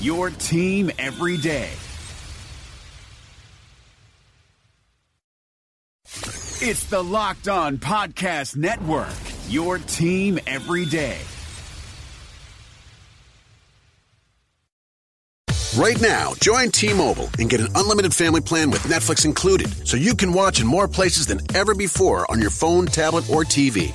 your team every day. It's the Locked On Podcast Network, your team every day. Right now, join T Mobile and get an unlimited family plan with Netflix included so you can watch in more places than ever before on your phone, tablet, or TV.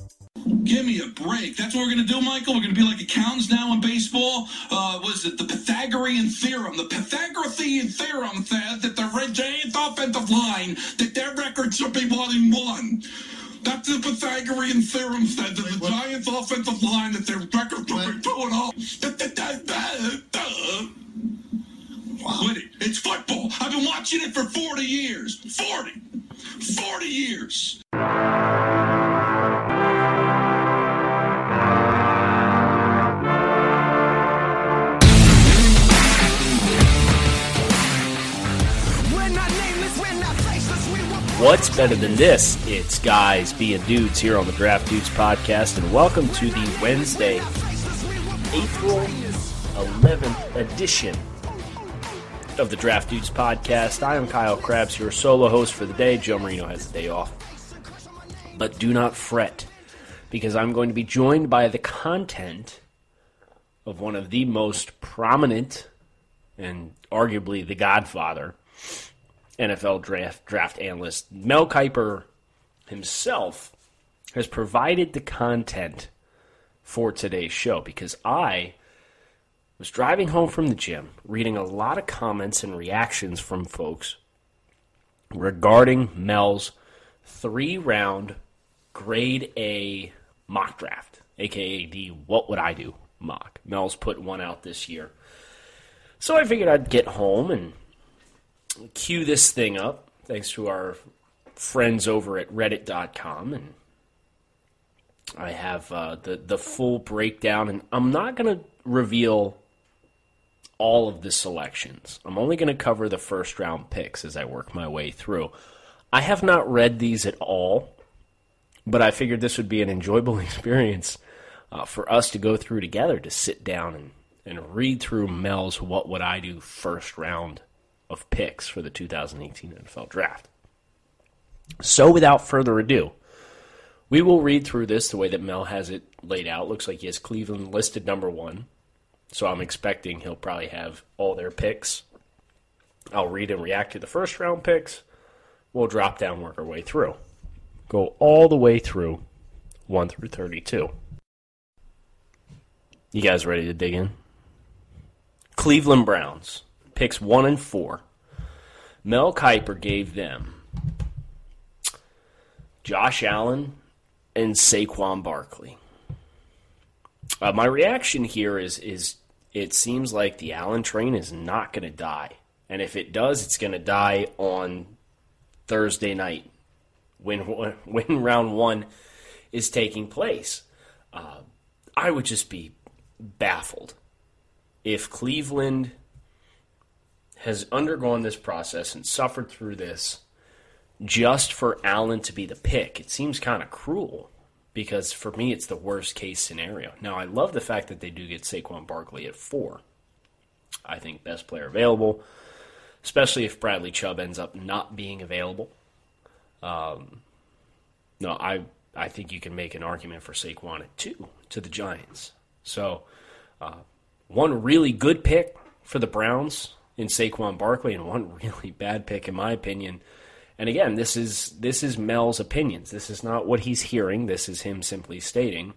Give me a break. That's what we're going to do, Michael. We're going to be like accountants now in baseball. Uh, was it the Pythagorean theorem? The Pythagorean theorem says that the Red Giants offensive line, that their record should be one and one. That's the Pythagorean theorem said that the Giants offensive line, that their record should be two and oh. Quit it. It's football. I've been watching it for 40 years. 40. 40 years. What's better than this? It's guys being dudes here on the Draft Dudes podcast, and welcome to the Wednesday, April 11th edition of the Draft Dudes podcast. I am Kyle Crabbs, your solo host for the day. Joe Marino has the day off. But do not fret, because I'm going to be joined by the content of one of the most prominent and arguably the godfather NFL draft draft analyst Mel Kiper himself has provided the content for today's show because I was driving home from the gym reading a lot of comments and reactions from folks regarding Mel's three round grade A mock draft, aka the What Would I Do mock. Mel's put one out this year. So I figured I'd get home and cue this thing up thanks to our friends over at reddit.com and I have uh, the the full breakdown and I'm not going to reveal all of the selections. I'm only going to cover the first round picks as I work my way through. I have not read these at all, but I figured this would be an enjoyable experience uh, for us to go through together to sit down and, and read through Mel's What Would I Do first round of picks for the 2018 NFL Draft. So, without further ado, we will read through this the way that Mel has it laid out. Looks like he has Cleveland listed number one. So, I'm expecting he'll probably have all their picks. I'll read and react to the first round picks. We'll drop down, work our way through. Go all the way through 1 through 32. You guys ready to dig in? Cleveland Browns picks one and four. Mel Kiper gave them Josh Allen and Saquon Barkley. Uh, my reaction here is is it seems like the Allen train is not going to die, and if it does, it's going to die on Thursday night when when round one is taking place. Uh, I would just be baffled if Cleveland has undergone this process and suffered through this just for Allen to be the pick. It seems kind of cruel. because for me, it's the worst case scenario. Now, I love the fact that they do get Saquon Barkley at four. I think best player available, especially if Bradley Chubb ends up not being available. Um, no, I I think you can make an argument for Saquon at two to the Giants. So, uh, one really good pick for the Browns in Saquon Barkley, and one really bad pick, in my opinion. And again, this is this is Mel's opinions. This is not what he's hearing. This is him simply stating,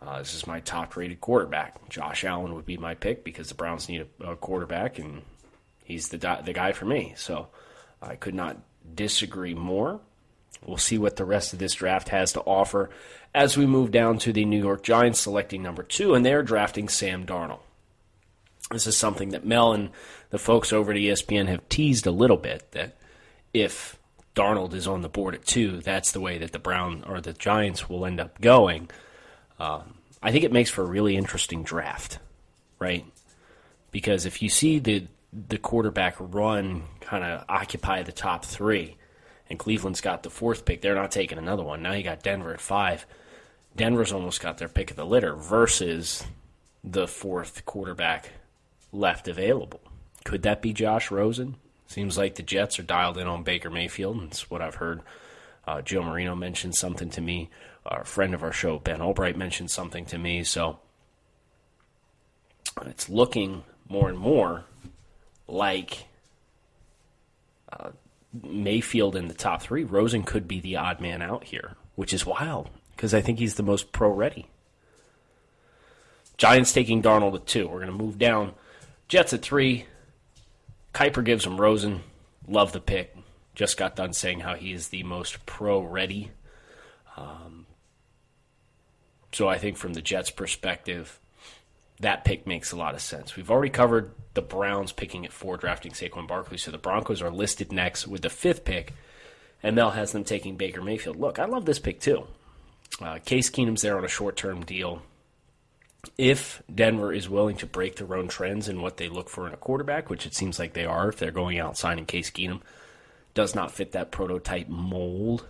uh, "This is my top-rated quarterback. Josh Allen would be my pick because the Browns need a, a quarterback, and he's the the guy for me." So I could not disagree more. We'll see what the rest of this draft has to offer as we move down to the New York Giants selecting number two, and they're drafting Sam Darnold. This is something that Mel and the folks over at ESPN have teased a little bit that if Darnold is on the board at two, that's the way that the Brown or the Giants will end up going. Um, I think it makes for a really interesting draft, right? Because if you see the the quarterback run kind of occupy the top three, and Cleveland's got the fourth pick. They're not taking another one. Now you got Denver at five. Denver's almost got their pick of the litter versus the fourth quarterback left available. Could that be Josh Rosen? Seems like the Jets are dialed in on Baker Mayfield. That's what I've heard. Uh, Joe Marino mentioned something to me. A friend of our show, Ben Albright, mentioned something to me. So it's looking more and more like uh, Mayfield in the top three, Rosen could be the odd man out here, which is wild because I think he's the most pro ready. Giants taking Darnold at two. We're going to move down. Jets at three. Kiper gives him Rosen. Love the pick. Just got done saying how he is the most pro ready. Um, so I think from the Jets' perspective, that pick makes a lot of sense. We've already covered the Browns picking at four, drafting Saquon Barkley. So the Broncos are listed next with the fifth pick, and Mel has them taking Baker Mayfield. Look, I love this pick too. Uh, Case Keenum's there on a short term deal. If Denver is willing to break their own trends in what they look for in a quarterback, which it seems like they are, if they're going out signing Case Keenum, does not fit that prototype mold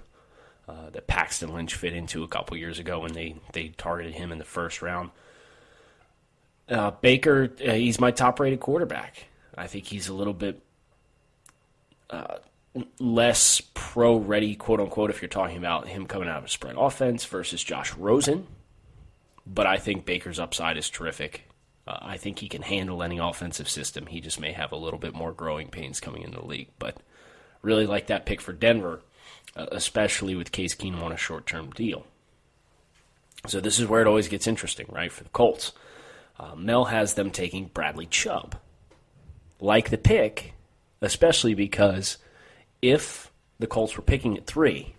uh, that Paxton Lynch fit into a couple years ago when they, they targeted him in the first round. Uh, Baker, uh, he's my top rated quarterback. I think he's a little bit uh, less pro ready, quote unquote, if you're talking about him coming out of a spread offense versus Josh Rosen. But I think Baker's upside is terrific. Uh, I think he can handle any offensive system. He just may have a little bit more growing pains coming into the league. But really like that pick for Denver, uh, especially with Case Keenum on a short term deal. So this is where it always gets interesting, right? For the Colts. Uh, Mel has them taking Bradley Chubb. Like the pick, especially because if the Colts were picking at three,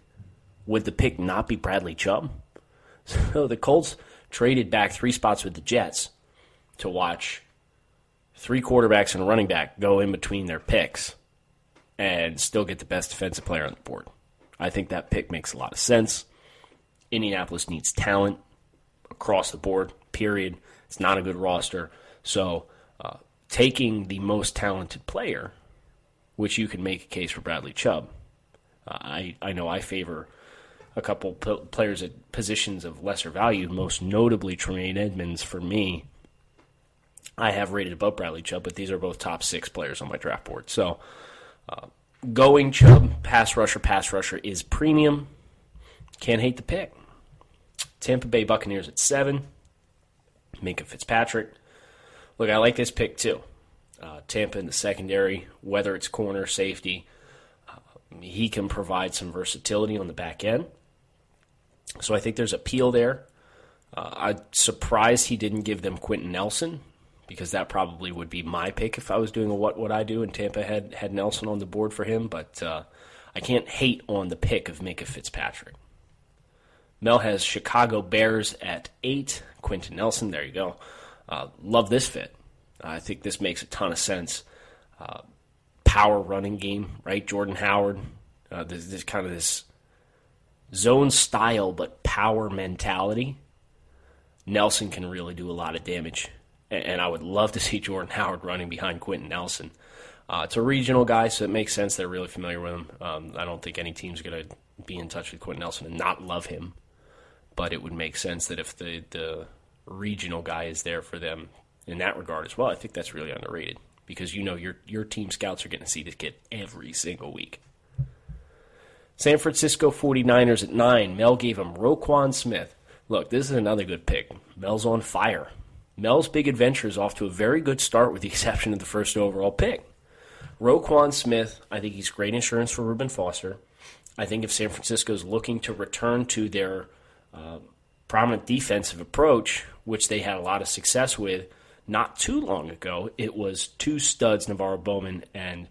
would the pick not be Bradley Chubb? So the Colts traded back three spots with the Jets to watch three quarterbacks and a running back go in between their picks and still get the best defensive player on the board. I think that pick makes a lot of sense. Indianapolis needs talent across the board, period. It's not a good roster. So uh, taking the most talented player, which you can make a case for Bradley Chubb, uh, I, I know I favor a couple p- players at positions of lesser value, most notably Tremaine Edmunds for me. I have rated above Bradley Chubb, but these are both top six players on my draft board. So uh, going Chubb, pass rusher, pass rusher is premium. Can't hate the pick. Tampa Bay Buccaneers at seven. Minkah Fitzpatrick. Look, I like this pick too. Uh, Tampa in the secondary, whether it's corner, safety, uh, he can provide some versatility on the back end. So I think there's appeal there. Uh, I'm surprised he didn't give them Quenton Nelson because that probably would be my pick if I was doing a what would I do and Tampa had had Nelson on the board for him. But uh, I can't hate on the pick of Minkah Fitzpatrick. Mel has Chicago Bears at eight. Quenton Nelson, there you go. Uh, love this fit. I think this makes a ton of sense. Uh, power running game, right? Jordan Howard, uh, kind of this zone style but power mentality. Nelson can really do a lot of damage, and, I would love to see Jordan Howard running behind Quenton Nelson. Uh, it's a regional guy, so it makes sense. They're really familiar with him. Um, I don't think any team's going to be in touch with Quenton Nelson and not love him. but it would make sense that if the, the regional guy is there for them in that regard as well, I think that's really underrated because you know your your team scouts are getting to see this kid every single week. San Francisco 49ers at 9. Mel gave him Roquan Smith. Look, this is another good pick. Mel's on fire. Mel's big adventure is off to a very good start with the exception of the first overall pick. Roquan Smith, I think he's great insurance for Reuben Foster. I think if San Francisco is looking to return to their uh, prominent defensive approach, which they had a lot of success with not too long ago, it was two studs, NaVorro Bowman and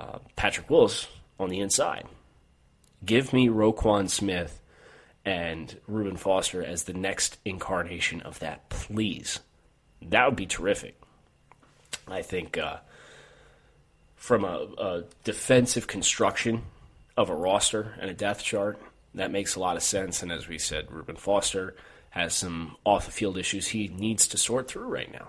uh, Patrick Willis, on the inside. Give me Roquan Smith and Reuben Foster as the next incarnation of that, please. That would be terrific. I think uh, from a, a defensive construction of a roster and a depth chart, that makes a lot of sense. And as we said, Reuben Foster has some off the field issues he needs to sort through right now.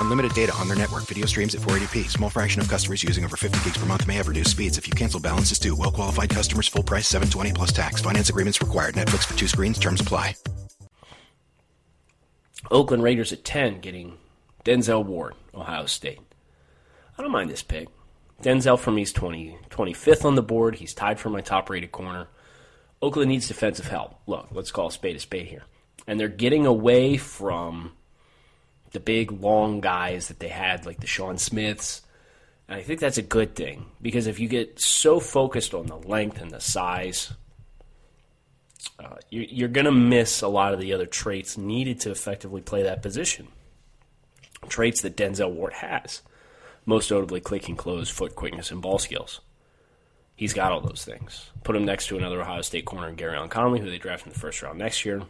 Unlimited data on their network. Video streams at 480p. Small fraction of customers using over 50 gigs per month may have reduced speeds. If you cancel balances due, well qualified customers, full price 720 plus tax. Finance agreements required. Netflix for two screens. Terms apply. Oakland Raiders at 10 getting Denzel Ward, Ohio State. I don't mind this pick. Denzel for me is 20, 25th on the board. He's tied for my top rated corner. Oakland needs defensive help. Look, let's call a spade a spade here. And they're getting away from the big, long guys that they had, like the Sean Smiths. And I think that's a good thing because if you get so focused on the length and the size, uh, you're, you're going to miss a lot of the other traits needed to effectively play that position. Traits that Denzel Ward has, most notably clicking close, foot quickness, and ball skills. He's got all those things. Put him next to another Ohio State corner, Gareon Conley, who they draft in the first round next year.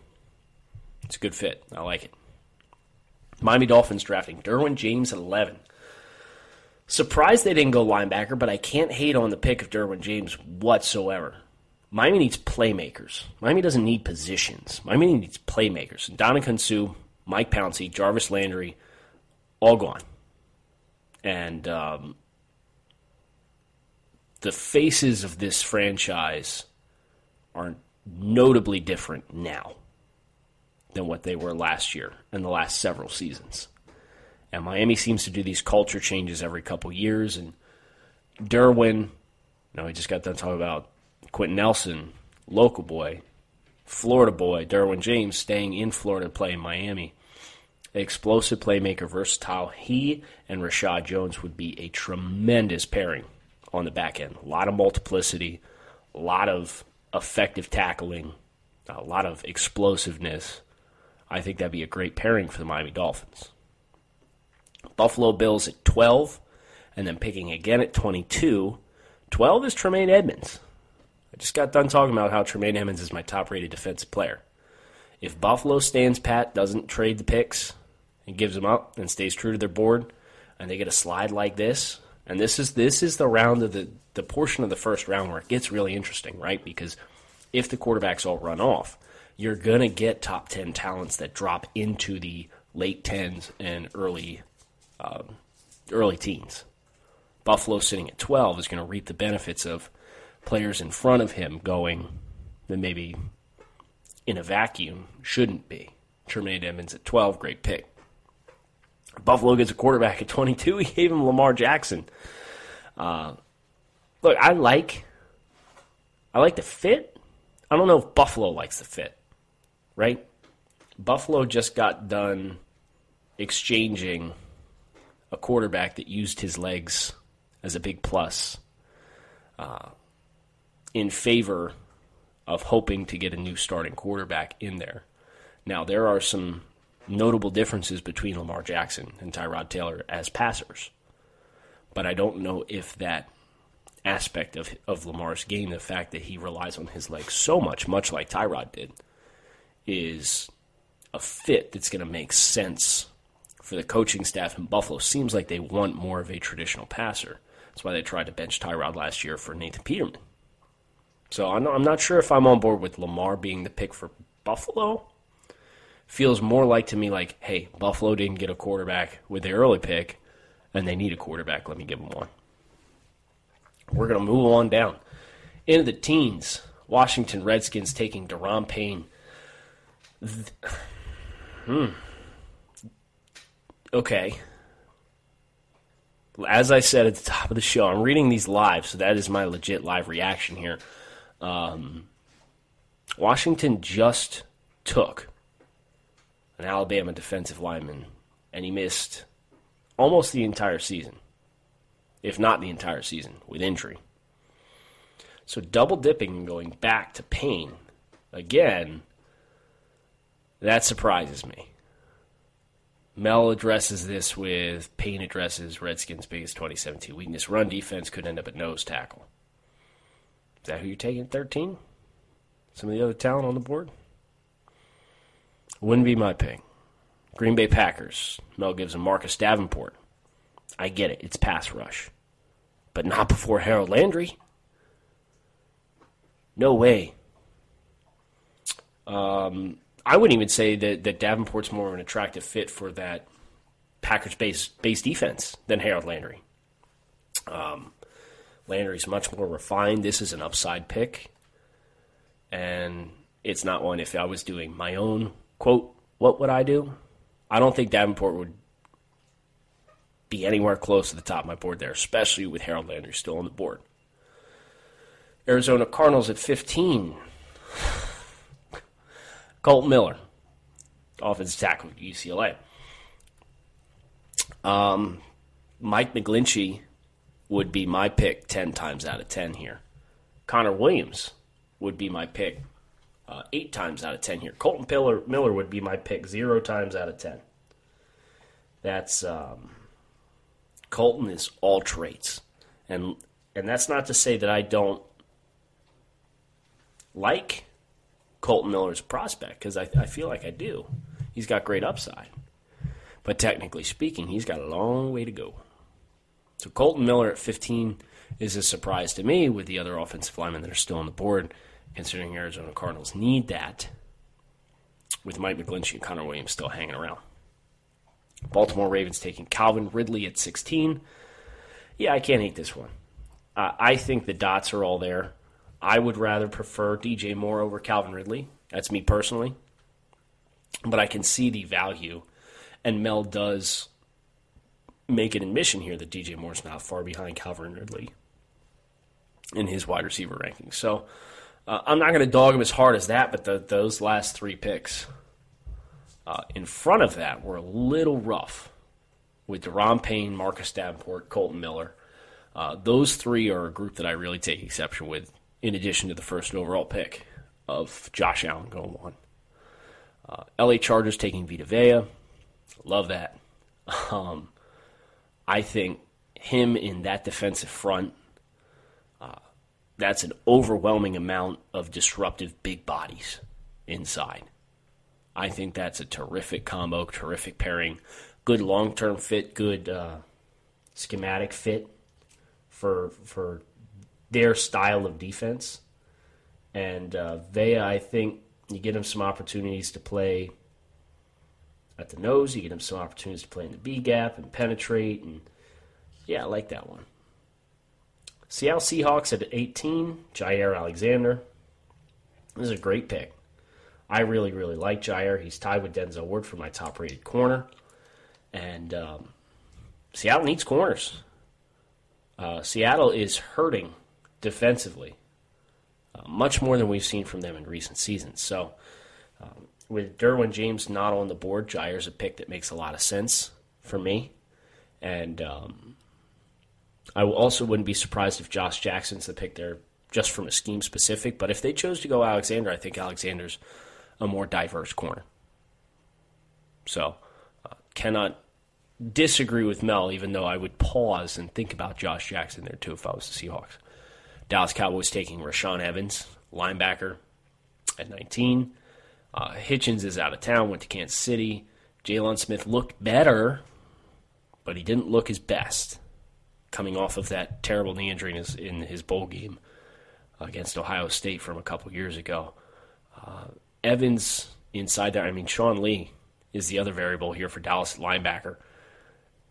It's a good fit. I like it. Miami Dolphins drafting Derwin James at 11. Surprised they didn't go linebacker, but I can't hate on the pick of Derwin James whatsoever. Miami needs playmakers. Miami doesn't need positions. Miami needs playmakers. Ndamukong Suh, Mike Pouncey, Jarvis Landry, all gone. And um, the faces of this franchise are notably different now than what they were last year and the last several seasons. And Miami seems to do these culture changes every couple years. And Derwin, you know, we just got done talking about Quenton Nelson, local boy, Florida boy, Derwin James, staying in Florida to play in Miami. Explosive playmaker, versatile. He and Reshad Jones would be a tremendous pairing on the back end. A lot of multiplicity, a lot of effective tackling, a lot of explosiveness. I think that'd be a great pairing for the Miami Dolphins. Buffalo Bills at 12, and then picking again at 22. 12 is Tremaine Edmunds. I just got done talking about how Tremaine Edmunds is my top rated defensive player. If Buffalo stands pat, doesn't trade the picks, and gives them up and stays true to their board, and they get a slide like this, and this is this is the round of the, the portion of the first round where it gets really interesting, right? Because if the quarterbacks all run off, you're going to get top 10 talents that drop into the late 10s and early um, early teens. Buffalo sitting at 12 is going to reap the benefits of players in front of him going that maybe in a vacuum shouldn't be. Tremaine Edmunds at 12, great pick. Buffalo gets a quarterback at 22. He gave him Lamar Jackson. Uh, look, I like, I like the fit. I don't know if Buffalo likes the fit right? Buffalo just got done exchanging a quarterback that used his legs as a big plus uh, in favor of hoping to get a new starting quarterback in there. Now, there are some notable differences between Lamar Jackson and Tyrod Taylor as passers, but I don't know if that aspect of, of Lamar's game, the fact that he relies on his legs so much, much like Tyrod did, is a fit that's going to make sense for the coaching staff in Buffalo. Seems like they want more of a traditional passer. That's why they tried to bench Tyrod last year for Nathan Peterman. So I'm not, sure if I'm on board with Lamar being the pick for Buffalo. Feels more like to me like, hey, Buffalo didn't get a quarterback with the early pick, and they need a quarterback. Let me give them one. We're going to move on down. Into the teens, Washington Redskins taking Daron Payne. Hmm. Okay. As I said at the top of the show, I'm reading these live, so that is my legit live reaction here. Um, Washington just took an Alabama defensive lineman, and he missed almost the entire season, if not the entire season, with injury. So double dipping and going back to pain again, that surprises me. Mel addresses this with Payne addresses Redskins' biggest 2017 weakness. Run defense could end up at nose tackle. Is that who you're taking 13? Some of the other talent on the board? Wouldn't be my pick. Green Bay Packers. Mel gives him Marcus Davenport. I get it. It's pass rush. But not before Harold Landry. No way. Um, I wouldn't even say that, that Davenport's more of an attractive fit for that Packers base base defense than Harold Landry. Um, Landry's much more refined. This is an upside pick. And it's not one if I was doing my own quote, what would I do? I don't think Davenport would be anywhere close to the top of my board there, especially with Harold Landry still on the board. Arizona Cardinals at 15. Colt Miller, offensive tackle at UCLA. Um, Mike McGlinchey would be my pick 10 times out of 10 here. Connor Williams would be my pick uh, 8 times out of 10 here. Kolton Miller, Miller would be my pick 0 times out of 10. That's um, Kolton is all traits. And and that's not to say that I don't like Kolton Miller's prospect because I, I feel like I do. He's got great upside. But technically speaking, he's got a long way to go. So Kolton Miller at 15 is a surprise to me with the other offensive linemen that are still on the board, considering Arizona Cardinals need that with Mike McGlinchey and Connor Williams still hanging around. Baltimore Ravens taking Calvin Ridley at 16. Yeah, I can't hate this one. Uh, I think the dots are all there. I would rather prefer DJ Moore over Calvin Ridley. That's me personally. But I can see the value. And Mel does make an admission here that DJ Moore's not far behind Calvin Ridley in his wide receiver rankings. So uh, I'm not going to dog him as hard as that, but the, those last three picks uh, in front of that were a little rough with Daron Payne, Marcus Davenport, Kolton Miller. Uh, those three are a group that I really take exception with, in addition to the first overall pick of Josh Allen going one. Uh, LA Chargers taking Vita Vea. Love that. Um, I think him in that defensive front, uh, that's an overwhelming amount of disruptive big bodies inside. I think that's a terrific combo, terrific pairing, good long term fit, good uh, schematic fit for for their style of defense. And uh, Vea, I think you get him some opportunities to play at the nose. You get him some opportunities to play in the B gap and penetrate. And yeah, I like that one. Seattle Seahawks at 18, Jaire Alexander. This is a great pick. I really, really like Jaire. He's tied with Denzel Ward for my top rated corner. And um, Seattle needs corners. Uh, Seattle is hurting defensively, uh, much more than we've seen from them in recent seasons. So, um, with Derwin James not on the board, Jaire's a pick that makes a lot of sense for me. And um, I also wouldn't be surprised if Josh Jackson's the pick there just from a scheme specific. But if they chose to go Alexander, I think Alexander's a more diverse corner. So, uh, cannot disagree with Mel, even though I would pause and think about Josh Jackson there too if I was the Seahawks. Dallas Cowboys taking Rashaan Evans, linebacker, at 19. Uh, Hitchens is out of town, went to Kansas City. Jaylon Smith looked better, but he didn't look his best coming off of that terrible knee injury in his, in his bowl game against Ohio State from a couple years ago. Uh, Evans inside there, I mean, Sean Lee is the other variable here for Dallas linebacker.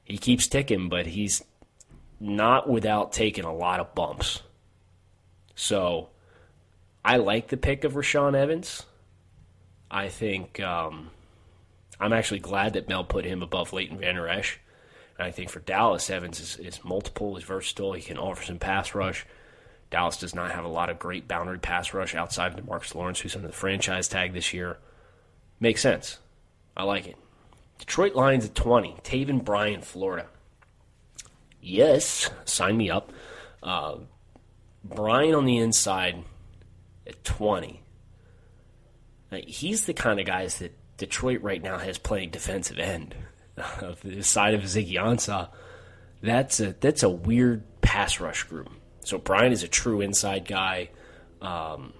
He keeps ticking, but he's not without taking a lot of bumps. So I like the pick of Rashaan Evans. I think um, I'm actually glad that Mel put him above Leighton Vander Esch. And I think for Dallas, Evans is, is multiple, is versatile. He can offer some pass rush. Dallas does not have a lot of great boundary pass rush outside of Marcus Lawrence, who's under the franchise tag this year. Makes sense. I like it. Detroit Lions at 20. Taven Bryan, Florida. Yes, sign me up. Uh, Bryan on the inside at 20. Now, he's the kind of guys that Detroit right now has playing defensive end. Of the side of Ziggy Ansah, that's a that's a weird pass rush group. So Bryan is a true inside guy. Um,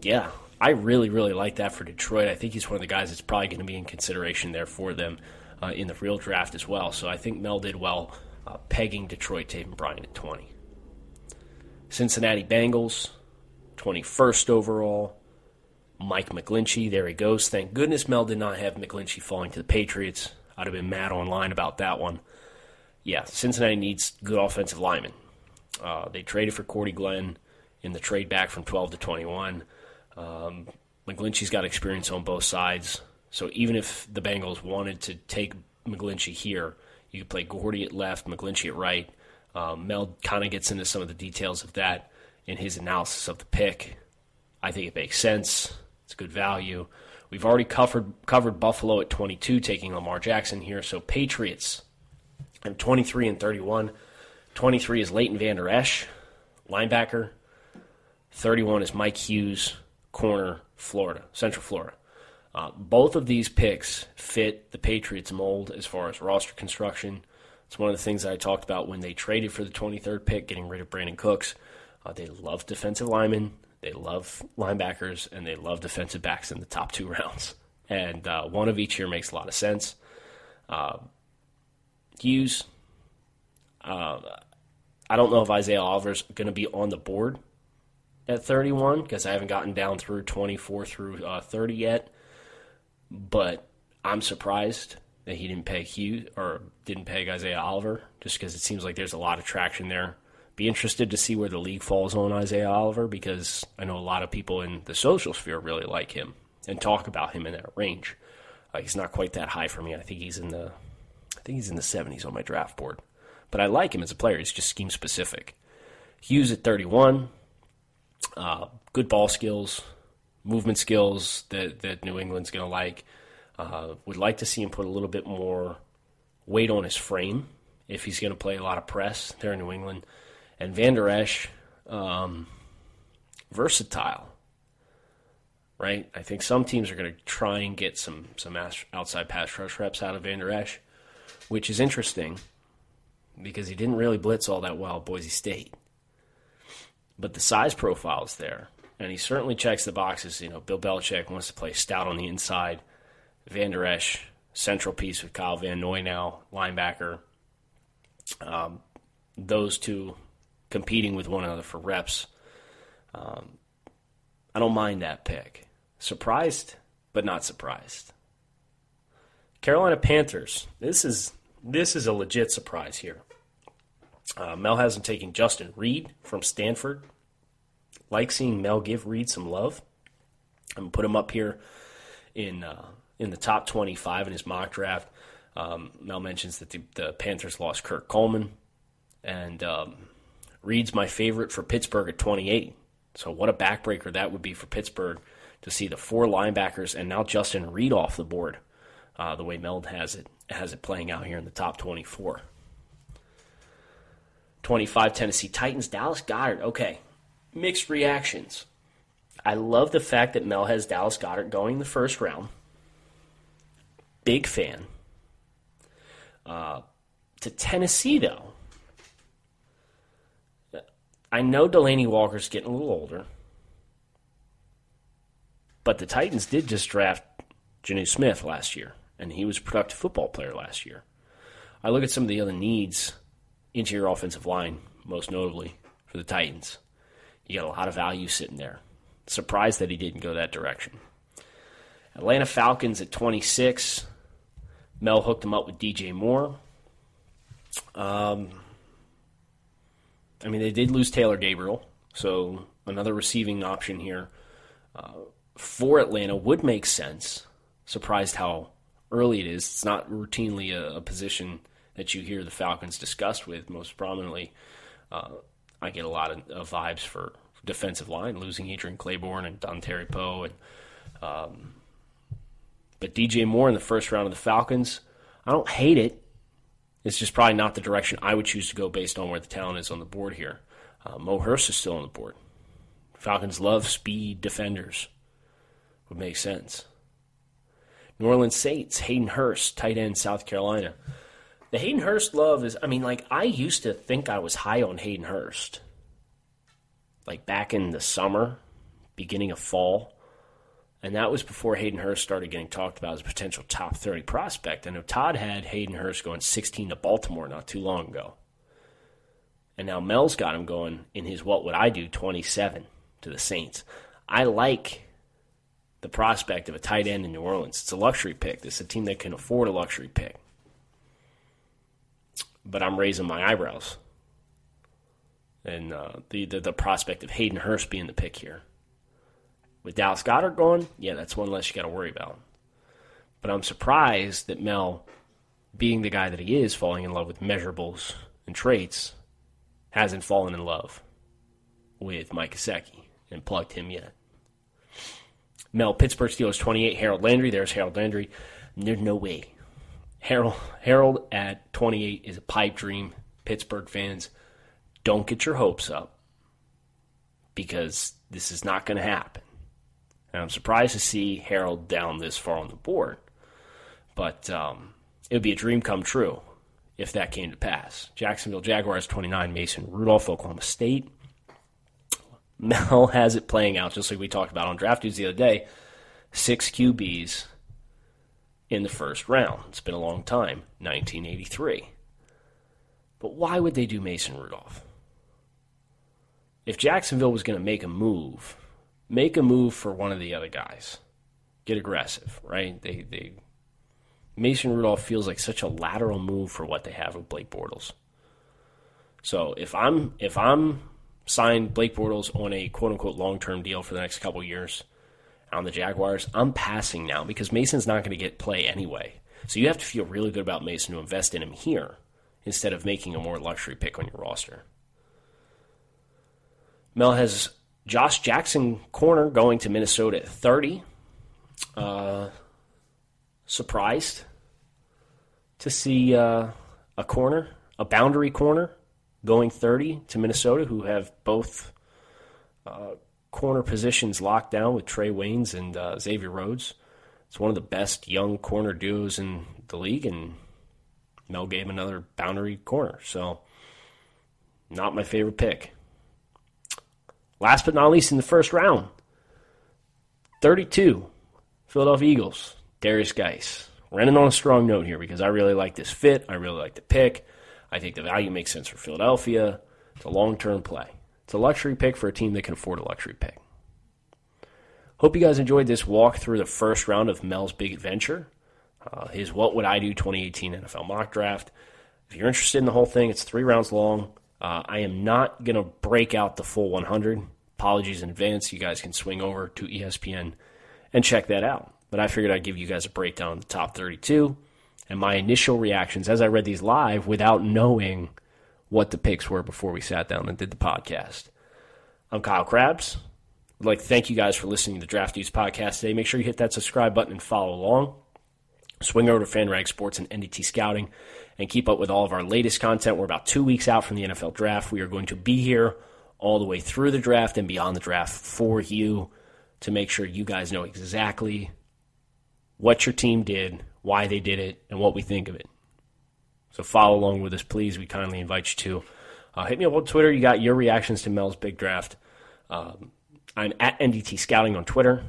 yeah, I really really like that for Detroit. I think he's one of the guys that's probably going to be in consideration there for them uh, in the real draft as well. So I think Mel did well uh, pegging Detroit Taven Bryan at twenty. Cincinnati Bengals, twenty first overall. Mike McGlinchey, there he goes. Thank goodness Mel did not have McGlinchey falling to the Patriots. I'd have been mad online about that one. Yeah, Cincinnati needs good offensive linemen. Uh, they traded for Cordy Glenn in the trade back from 12 to 21. Um, McGlinchey's got experience on both sides. So even if the Bengals wanted to take McGlinchey here, you could play Cordy at left, McGlinchey at right. Um, Mel kind of gets into some of the details of that in his analysis of the pick. I think it makes sense. It's a good value. We've already covered covered Buffalo at 22, taking Lamar Jackson here. So Patriots at 23 and 31. 23 is Leighton Vander Esch, linebacker. 31 is Mike Hughes, corner, Florida, Central Florida. Uh, both of these picks fit the Patriots mold as far as roster construction. It's one of the things that I talked about when they traded for the 23rd pick, getting rid of Brandin Cooks. Uh, they love defensive linemen. They love linebackers and they love defensive backs in the top two rounds. And uh, one of each here makes a lot of sense. Uh, Hughes, I don't know if Isaiah Oliver's going to be on the board at 31 because I haven't gotten down through 24 through uh, 30 yet. But I'm surprised that he didn't peg Hughes or didn't peg Isaiah Oliver just because it seems like there's a lot of traction there be interested to see where the league falls on Isaiah Oliver because I know a lot of people in the social sphere really like him and talk about him in that range. Uh, he's not quite that high for me. I think he's in the I think he's in the 70s on my draft board. But I like him as a player. He's just scheme specific. Hughes at 31, uh, good ball skills, movement skills that, that New England's going to like. Uh, would like to see him put a little bit more weight on his frame if he's going to play a lot of press there in New England and Vander Esch, um, versatile, right? I think some teams are going to try and get some some outside pass rush reps out of Vander Esch, which is interesting because he didn't really blitz all that well at Boise State. But the size profile is there, and he certainly checks the boxes. You know, Bill Belichick wants to play stout on the inside. Vander Esch, central piece with Kyle Van Noy now, linebacker. Um, those two competing with one another for reps. Um, I don't mind that pick. Surprised, but not surprised. Carolina Panthers. This is this is a legit surprise here. Uh, Mel hasn't taken Justin Reid from Stanford. Like seeing Mel give Reid some love. I'm put him up here in uh, in the top 25 in his mock draft. Um, Mel mentions that the, the, Panthers lost Kurt Coleman, and um, Reid's my favorite for Pittsburgh at 28. So what a backbreaker that would be for Pittsburgh to see the four linebackers and now Justin Reid off the board, uh, the way Meld has it has it playing out here in the top 24. 25 Tennessee Titans, Dallas Goedert. Okay, mixed reactions. I love the fact that Mel has Dallas Goedert going the first round. Big fan. Uh, to Tennessee, though, I know Delanie Walker's getting a little older, but the Titans did just draft Jonnu Smith last year, and he was a productive football player last year. I look at some of the other needs, interior offensive line, most notably for the Titans. You got a lot of value sitting there. Surprised that he didn't go that direction. Atlanta Falcons at 26. Mel hooked him up with DJ Moore. Um, I mean, they did lose Taylor Gabriel, so another receiving option here uh, for Atlanta would make sense. Surprised how early it is. It's not routinely a, a position that you hear the Falcons discussed with. Most prominently, uh, I get a lot of, of vibes for defensive line, losing Adrian Clayborn and Dontari Poe, and um, but DJ Moore in the first round of the Falcons. I don't hate it. It's just probably not the direction I would choose to go based on where the talent is on the board here. Uh, Mo Hurst is still on the board. Falcons love speed defenders. Would make sense. New Orleans Saints, Hayden Hurst, tight end, South Carolina. The Hayden Hurst love is, I mean, like, I used to think I was high on Hayden Hurst like back in the summer, beginning of fall. And that was before Hayden Hurst started getting talked about as a potential top 30 prospect. I know Todd had Hayden Hurst going 16 to Baltimore not too long ago. And now Mel's got him going in his What Would I Do 27 to the Saints. I like the prospect of a tight end in New Orleans. It's a luxury pick. Is a team that can afford a luxury pick. But I'm raising my eyebrows and uh, the, the, the prospect of Hayden Hurst being the pick here. With Dallas Goedert gone, yeah, that's one less you got to worry about. But I'm surprised that Mel, being the guy that he is, falling in love with measurables and traits, hasn't fallen in love with Mike Gesicki and plugged him yet. Mel, Pittsburgh Steelers 28, Harold Landry. There's Harold Landry. There's no way. Harold, Harold at 28 is a pipe dream. Pittsburgh fans don't get your hopes up because this is not going to happen. And I'm surprised to see Harold down this far on the board, but um, it would be a dream come true if that came to pass. Jacksonville Jaguars 29, Mason Rudolph, Oklahoma State. Mel has it playing out just like we talked about on Draft Dudes the other day. Six QBs in the first round. It's been a long time, 1983. But why would they do Mason Rudolph? if Jacksonville was going to make a move, make a move for one of the other guys. Get aggressive, right? They they Mason Rudolph feels like such a lateral move for what they have with Blake Bortles. So if I'm if I'm signed Blake Bortles on a quote unquote long term deal for the next couple years on the Jaguars, I'm passing now because Mason's not going to get play anyway. So you have to feel really good about Mason to invest in him here instead of making a more luxury pick on your roster. Mel has Josh Jackson corner going to Minnesota at 30. Uh, surprised to see uh, a corner, a boundary corner, going 30 to Minnesota, who have both uh, corner positions locked down with Trae Waynes and uh, Xavier Rhodes. It's one of the best young corner duos in the league, and Mel gave another boundary corner. So, not my favorite pick. Last but not least, in the first round, 32, Philadelphia Eagles, Derrius Guice. Running on a strong note here because I really like this fit. I really like the pick. I think the value makes sense for Philadelphia. It's a long term play. It's a luxury pick for a team that can afford a luxury pick. Hope you guys enjoyed this walk through the first round of Mel's Big Adventure, uh, his What Would I Do 2018 NFL mock draft. If you're interested in the whole thing, it's three rounds long. Uh, I am not going to break out the full 100. Apologies in advance. You guys can swing over to ESPN and check that out. But I figured I'd give you guys a breakdown of the top 32 and my initial reactions as I read these live without knowing what the picks were before we sat down and did the podcast. I'm Kyle Crabbs. I'd like to thank you guys for listening to the Draft Dudes podcast today. Make sure you hit that subscribe button and follow along. Swing over to FanRag Sports and NDT Scouting and keep up with all of our latest content. We're about two weeks out from the NFL draft. We are going to be here all the way through the draft and beyond the draft for you to make sure you guys know exactly what your team did, why they did it, and what we think of it. So follow along with us, please. We kindly invite you to. Uh, hit me up on Twitter. You got your reactions to Mel's big draft. Um, I'm at NDT Scouting on Twitter.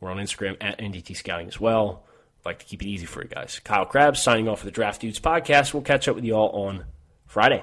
We're on Instagram at NDT Scouting as well. Like to keep it easy for you guys. Kyle Crabbs signing off for the Draft Dudes podcast. We'll catch up with you all on Friday.